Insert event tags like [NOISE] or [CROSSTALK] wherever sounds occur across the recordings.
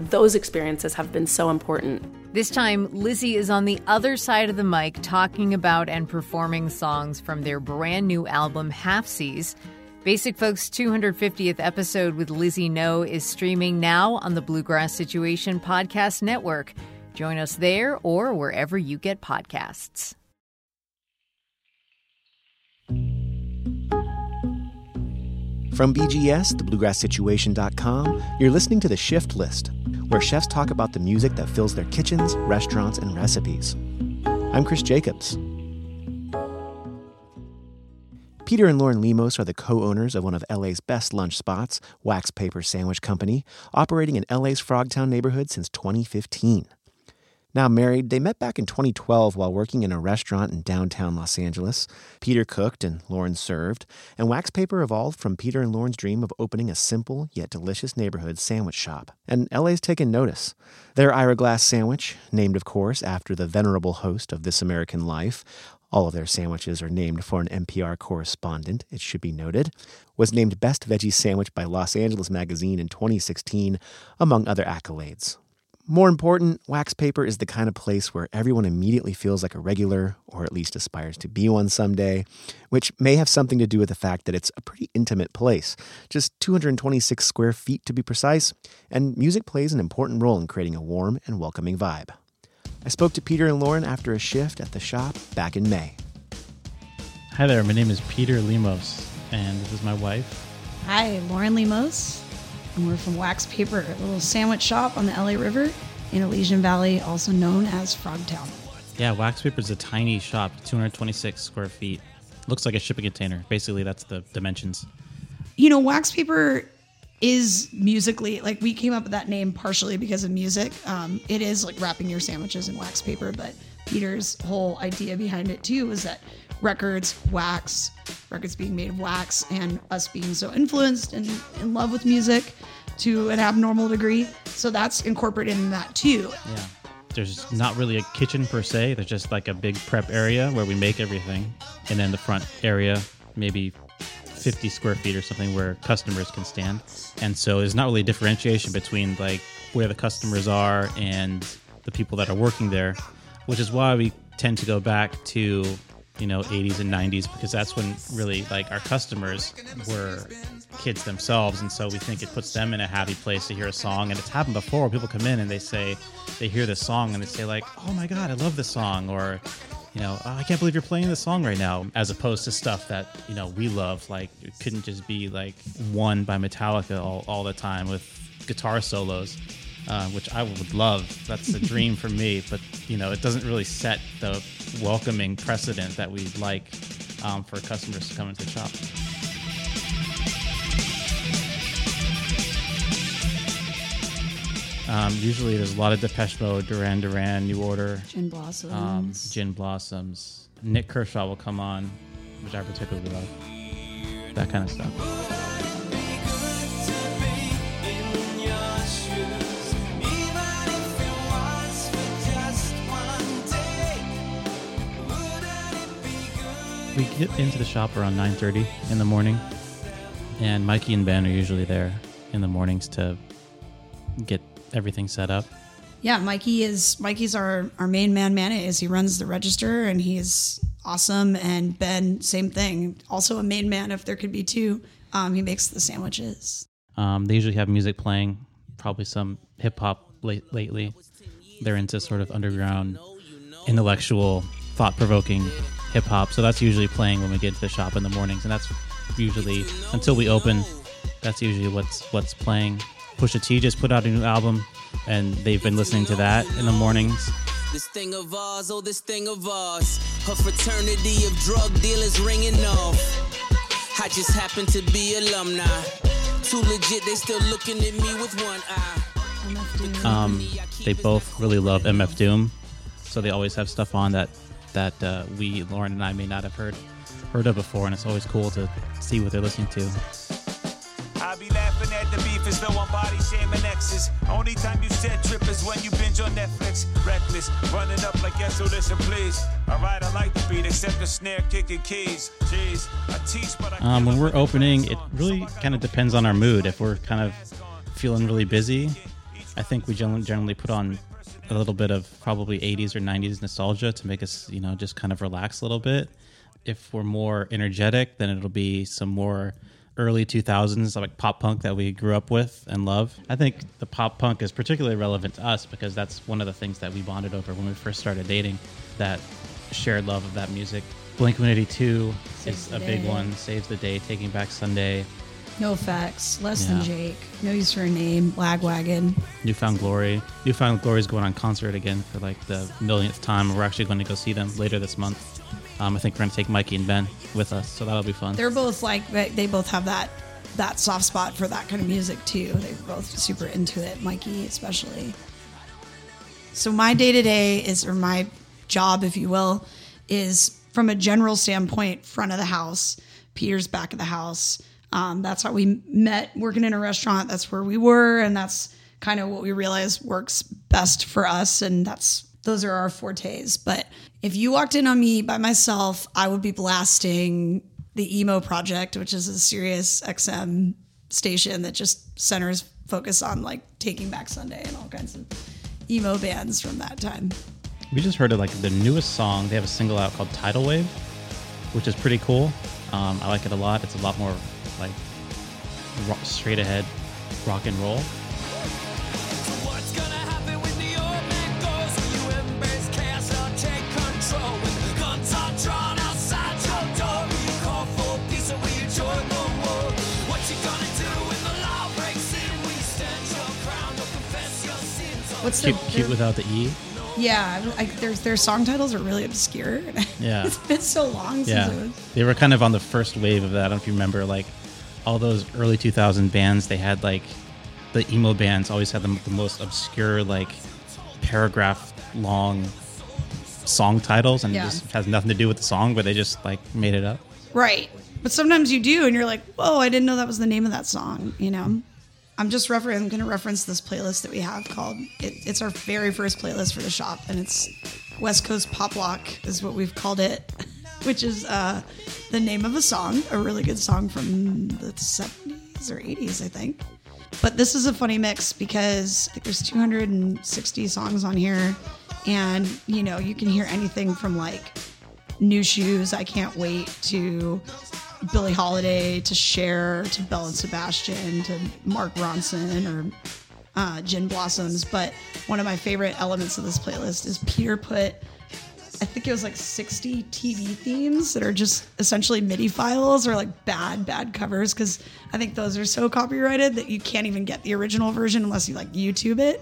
those experiences have been so important this time lizzie is on the other side of the mic talking about and performing songs from their brand new album Halfsies. Basic Folks 250th episode with Lizzie No is streaming now on the Bluegrass Situation Podcast Network. Join us there or wherever you get podcasts. From BGS, thebluegrasssituation.com, you're listening to the Shift List, where chefs talk about the music that fills their kitchens, restaurants, and recipes. I'm Chris Jacobs. Peter and Lauren Lemos are the co owners of one of LA's best lunch spots, Wax Paper Sandwich Company, operating in LA's Frogtown neighborhood since 2015. Now married, they met back in 2012 while working in a restaurant in downtown Los Angeles. Peter cooked and Lauren served, and Wax Paper evolved from Peter and Lauren's dream of opening a simple yet delicious neighborhood sandwich shop. And LA's taken notice. Their Ira Glass sandwich, named of course after the venerable host of This American Life, all of their sandwiches are named for an NPR correspondent, it should be noted, was named Best Veggie Sandwich by Los Angeles Magazine in 2016, among other accolades. More important, wax paper is the kind of place where everyone immediately feels like a regular, or at least aspires to be one someday, which may have something to do with the fact that it's a pretty intimate place, just 226 square feet to be precise, and music plays an important role in creating a warm and welcoming vibe. I spoke to Peter and Lauren after a shift at the shop back in May. Hi there, my name is Peter Lemos, and this is my wife. Hi, Lauren Lemos and we're from Wax Paper, a little sandwich shop on the LA River in Elysian Valley, also known as Frogtown. Yeah, Wax Paper is a tiny shop, 226 square feet. Looks like a shipping container. Basically, that's the dimensions. You know, Wax Paper is musically like we came up with that name partially because of music. Um, it is like wrapping your sandwiches in wax paper, but Peter's whole idea behind it too was that records, wax, records being made of wax, and us being so influenced and in love with music to an abnormal degree. So that's incorporated in that too. Yeah. There's not really a kitchen per se. There's just like a big prep area where we make everything. And then the front area, maybe 50 square feet or something where customers can stand. And so there's not really a differentiation between like where the customers are and the people that are working there, which is why we tend to go back to you know 80s and 90s because that's when really like our customers were kids themselves. And so we think it puts them in a happy place to hear a song. And it's happened before people come in and they say they hear this song and they say like oh my god i love this song or you know oh, i can't believe you're playing this song right now as opposed to stuff that you know we love. Like it couldn't just be like one by metallica all, all the time with guitar solos uh, which I would love. That's a dream for me, but you know, it doesn't really set the welcoming precedent that we'd like um, for customers to come into the shop. Um, usually, there's a lot of Depeche Mode, Duran Duran, New Order, Gin um, Blossoms. Um, Gin Blossoms. Nick Kershaw will come on, which I particularly love. That kind of stuff. We get into the shop around 9:30 in the morning, and Mikey and Ben are usually there in the mornings to get everything set up. Yeah, Mikey is Mikey's our our main man man is he runs the register and he's awesome and Ben same thing also a main man if there could be two um, he makes the sandwiches Um, they usually have music playing, probably some hip hop late, lately. They're into sort of underground, intellectual, thought provoking hip hop. So that's usually playing when we get to the shop in the mornings, and that's usually until we open. That's usually what's what's playing. Pusha T just put out a new album, and they've been listening to that in the mornings. This thing of ours, oh, this thing of ours. Her fraternity of drug dealers ringing off. I just happen to be alumni. Too legit, they still looking at me with one eye. Um, they both really love MF Doom, so they always have stuff on that that uh, we, Lauren and I, may not have heard heard of before, and it's always cool to see what they're listening to. I be laughing at the beef as though I'm body shaming exes. Only time you said trip is when you binge on Netflix. Reckless, running up like yes, so listen, please. Alright, I like the beat, except the snare kicking keys. Jeez, I teach, but I Um, when we're opening, it really kind of depends on our mood. If we're kind of feeling really busy, I think we gen- generally put on a little bit of probably 80s or 90s nostalgia to make us, you know, just kind of relax a little bit. If we're more energetic, then it'll be some more early 2000s like pop punk that we grew up with and love. I think the pop punk is particularly relevant to us because that's one of the things that we bonded over when we first started dating, that shared love of that music. Blink 182 is a big one. Saves the Day, Taking Back Sunday, NOFX less than Jake no use for a name Lagwagon New Found Glory. New Found Glory is going on concert again for like the millionth time. We're actually going to go see them later this month. Um, I think we're going to take Mikey and Ben with us, so that'll be fun. they're both like they they both have that that soft spot for that kind of music too they're both super into it Mikey especially so my day to day is, or my job, if you will, is from a general standpoint, front of the house, Peter's back of the house. Um, that's how we met working in a restaurant. That's where we were, and that's kind of what we realized works best for us. And that's those are our fortes. But if you walked in on me by myself, I would be blasting the emo project, which is a Sirius XM station that just centers focus on like Taking Back Sunday and all kinds of emo bands from that time. we just heard of like the newest song. They have a single out called Tidal Wave, which is pretty cool. Um, I like it a lot. It's a lot more like ro- straight ahead rock and roll. What's gonna the old man goes? Will you embrace chaos or take control? When guns are drawn outside your door, will you call for peace or will you join the war? What you gonna do when the law breaks in? Will you stand your ground or confess your sins? Or What's Cute, the cute without the E. Yeah, I, there's their song titles are really obscure. [LAUGHS] Yeah. it's been so long since Yeah, it was. they were kind of on the first wave of that. I don't know if you remember, like all those early 2000 bands. They had like the emo bands always had the, the most obscure, like paragraph long song titles, and Yeah. it just has nothing to do with the song, but they just like made it up. Right. But sometimes you do, and you're like, whoa, I didn't know that was the name of that song, you know? I'm just refer- I'm going to reference this playlist that we have called, it, it's our very first playlist for the shop, and it's West Coast Pop Lock, is what we've called it, which is uh, the name of a song, a really good song from the 70s or 80s, I think. But this is a funny mix because I think there's 260 songs on here, and you know, you can hear anything from like Nu Shooz, I Can't Wait to Billie Holiday to Cher to Belle and Sebastian to Mark Ronson or uh, Gin Blossoms. But one of my favorite elements of this playlist is Peter put, I think it was like 60 TV themes that are just essentially MIDI files or like bad, bad covers because I think those are so copyrighted that you can't even get the original version unless you like YouTube it.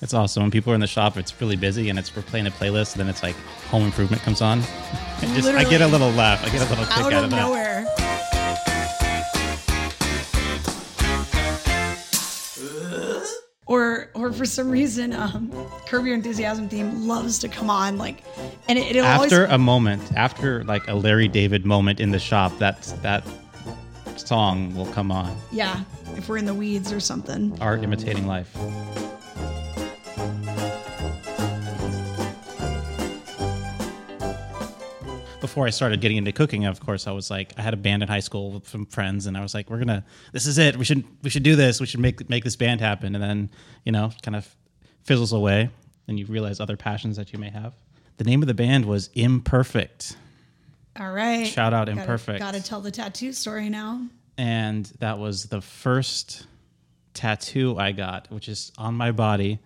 It's awesome when people are in the shop. It's really busy, and it's we're playing a playlist. And then it's like Home Improvement comes on. [LAUGHS] And just I get a little laugh. I get a little kick Out out, of of that. nowhere. Or for some reason, um, Curb Your Enthusiasm theme loves to come on, like, and it, it'll always After a moment, after like a Larry David moment in the shop, that's that song will come on. yeah, if we're in the weeds or something. Art imitating life. Before I started getting into cooking, of course, I was like, I had a band in high school with some friends, and I was like, we're gonna, this is it. We should, we should do this. We should make make this band happen. And then, you know, kind of fizzles away, and you realize other passions that you may have. The name of the band was Imperfect. All right. Shout out Gotta- Imperfect. Gotta tell the tattoo story now. and that was the first tattoo I got, which is on my body,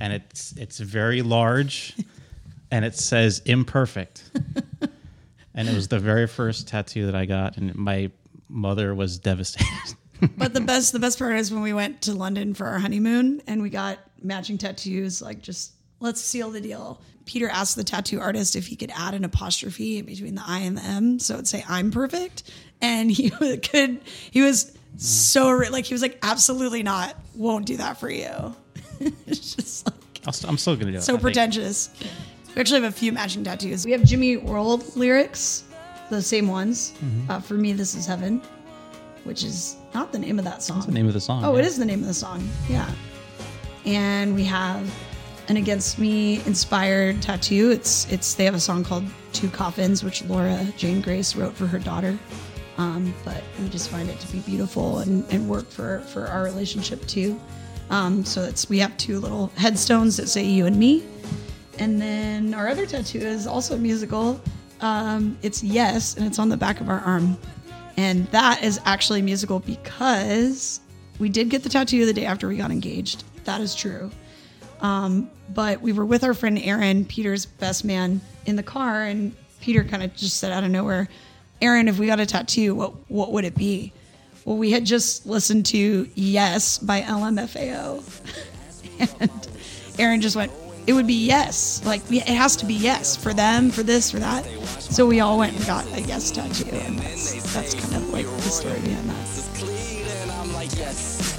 and it's it's very large, [LAUGHS] and it says imperfect, [LAUGHS] and it was the very first tattoo that I got, and my mother was devastated. [LAUGHS] But the best, the best part is when we went to London for our honeymoon and we got matching tattoos. Like, just let's seal the deal. Peter asked the tattoo artist if he could add an apostrophe in between the I and the M, so it'd say "I'm perfect," and he [LAUGHS] could. He was so like he was like, "Absolutely not, won't do that for you." [LAUGHS] it's just like st- I'm still gonna do it. I so think. We actually have a few matching tattoos. We have Jimmy World lyrics, the same ones. Mm-hmm. Uh, for me, this is heaven, which is not the name of that song. the name of the song. Oh, yeah. it is the name of the song. Yeah. And we have an Against Me inspired tattoo. It's it's they have a song called Two Coffins, which Laura Jane Grace wrote for her daughter. Um, but we just find it to be beautiful and, and work for for our relationship too. Um, so it's we have two little headstones that say you and me. And then our other tattoo is also musical. Um, it's yes, and it's on the back of our arm. And that is actually musical because we did get the tattoo the day after we got engaged. That is true. Um, but we were with our friend Aaron, Peter's best man, in the car, and Peter kind of just said out of nowhere, "Aaron, if we got a tattoo, what what would it be?" Well, we had just listened to "Yes" by LMFAO, [LAUGHS] and Aaron just went, "It would be yes. Like it has to be yes for them, for this, for that." So we all went and got a yes tattoo, and that's that's kind of like the story behind that.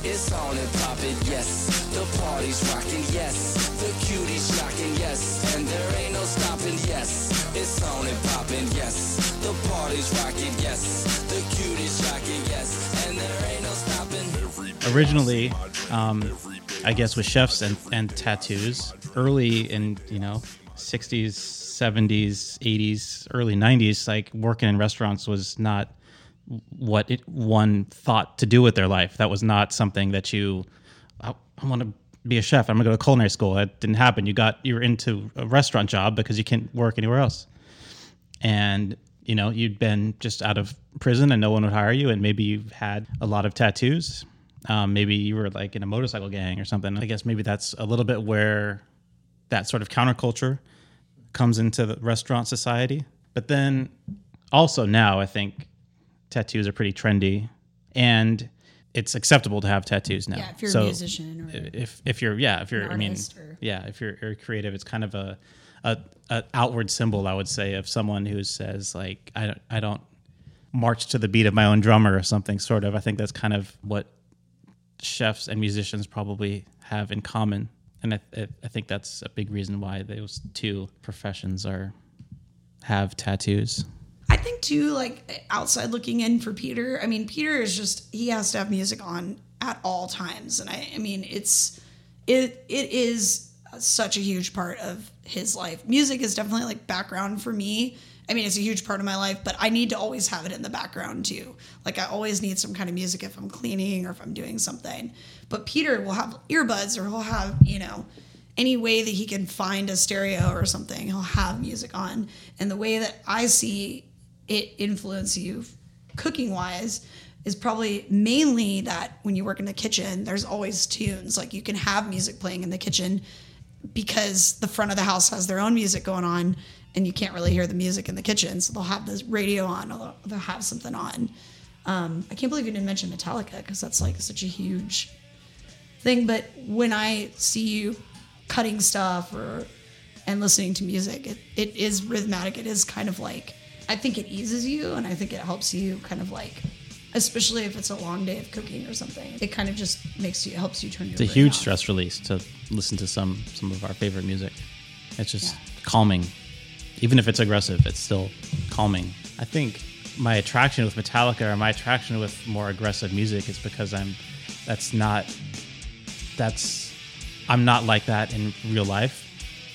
it's on and poppin' yes the party's rocking yes the cuties shocking yes and there ain't no stopping yes it's on and poppin' yes the party's rocking yes the cuties shocking yes and there ain't no stopping originally, um, I guess with chefs and, and tattoos, early in you know, sixties, seventies, eighties, early nineties, like working in restaurants was not what it, one thought to do with their life. That was not something that you. I, I want to be a chef. I'm gonna go to culinary school. That didn't happen. You got you were into a restaurant job because you can't work anywhere else and you know you'd been just out of prison and no one would hire you and maybe you've had a lot of tattoos um, maybe you were like in a motorcycle gang or something i guess maybe that's a little bit where that sort of counterculture comes into the restaurant society. But then also now i think tattoos are pretty trendy and it's acceptable to have tattoos now. Yeah, if you're a musician or if if you're yeah if you're i mean or- yeah if you're, you're creative it's kind of a, a a outward symbol i would say of someone who says like i don't i don't march to the beat of my own drummer or something sort of. I think that's kind of what chefs and musicians probably have in common and i, I- think that's a big reason why those two professions are have tattoos I think too, like outside looking in for Peter. I mean, Peter is just he has to have music on at all times, and I, I mean, it's it it is such a huge part of his life. Music is definitely like background for me. I mean, it's a huge part of my life, but I need to always have it in the background too. Like I always need some kind of music if I'm cleaning or if I'm doing something. But Peter will have earbuds or he'll have, you know, any way that he can find a stereo or something, he'll have music on. And the way that I see it influence you cooking wise is probably mainly that when you work in the kitchen, there's always tunes. Like you can have music playing in the kitchen because the front of the house has their own music going on and you can't really hear the music in the kitchen. So they'll have this radio on or they'll, have something on. Um, I can't believe you didn't mention Metallica because that's like such a huge thing. But when I see you cutting stuff or and listening to music, it, it is rhythmic. It is kind of like I think it eases you and I think it helps you kind of like especially if it's a long day of cooking or something. It kind of just makes you helps you turn your. It's a huge off. stress release to listen to some some of our favorite music. It's just calming. Even if it's aggressive, it's still calming. I think my attraction with Metallica or my attraction with more aggressive music is because I'm that's not that's I'm not like that in real life.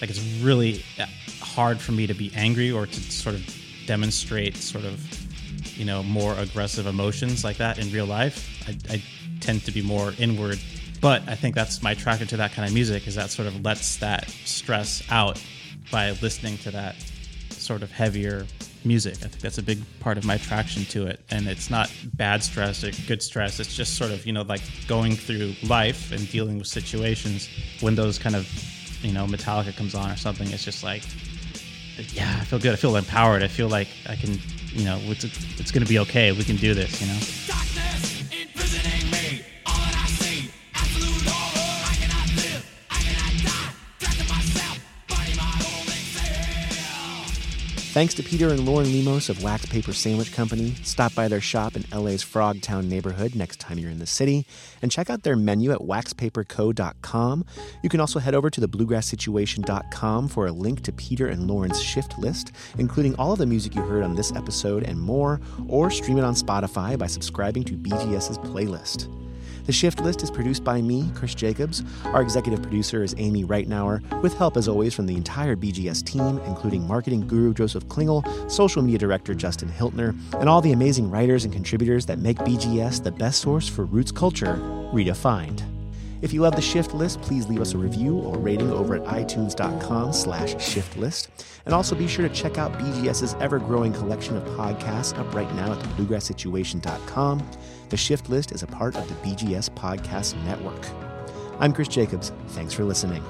Like it's really uh, hard for me to be angry or to sort of demonstrate sort of you know more aggressive emotions like that in real life. I, I tend to be more inward, but I think that's my attraction to that kind of music is that sort of lets that stress out by listening to that sort of heavier music. I think that's a big part of my attraction to it, and it's not bad stress or good stress. It's just sort of you know like going through life and dealing with situations when those kind of you know Metallica comes on or something. It's just like yeah, I feel good. I feel empowered. I feel like I can, you know, it's, it's going to be okay. We can do this, you know? Thanks to Peter and Lauren Lemos of Wax Paper Sandwich Company. Stop by their shop in LA's Frogtown neighborhood next time you're in the city and check out their menu at waxpaperco.com. You can also head over to thebluegrasssituation.com for a link to Peter and Lauren's shift list, including all of the music you heard on this episode and more, or stream it on Spotify by subscribing to BGS's playlist. The Shift List is produced by me, Chris Jacobs. Our executive producer is Amy Reitnouer, with help as always from the entire BGS team, including marketing guru Joseph Klingel, social media director Justin Hiltner, and all the amazing writers and contributors that make BGS the best source for roots culture redefined. If you love the Shift List, please leave us a review or rating over at itunes.com slash shiftlist. And also be sure to check out BGS's ever-growing collection of podcasts up right now at thebluegrasssituation.com. The Shift List is a part of the BGS Podcast Network. I'm Chris Jacobs. Thanks for listening.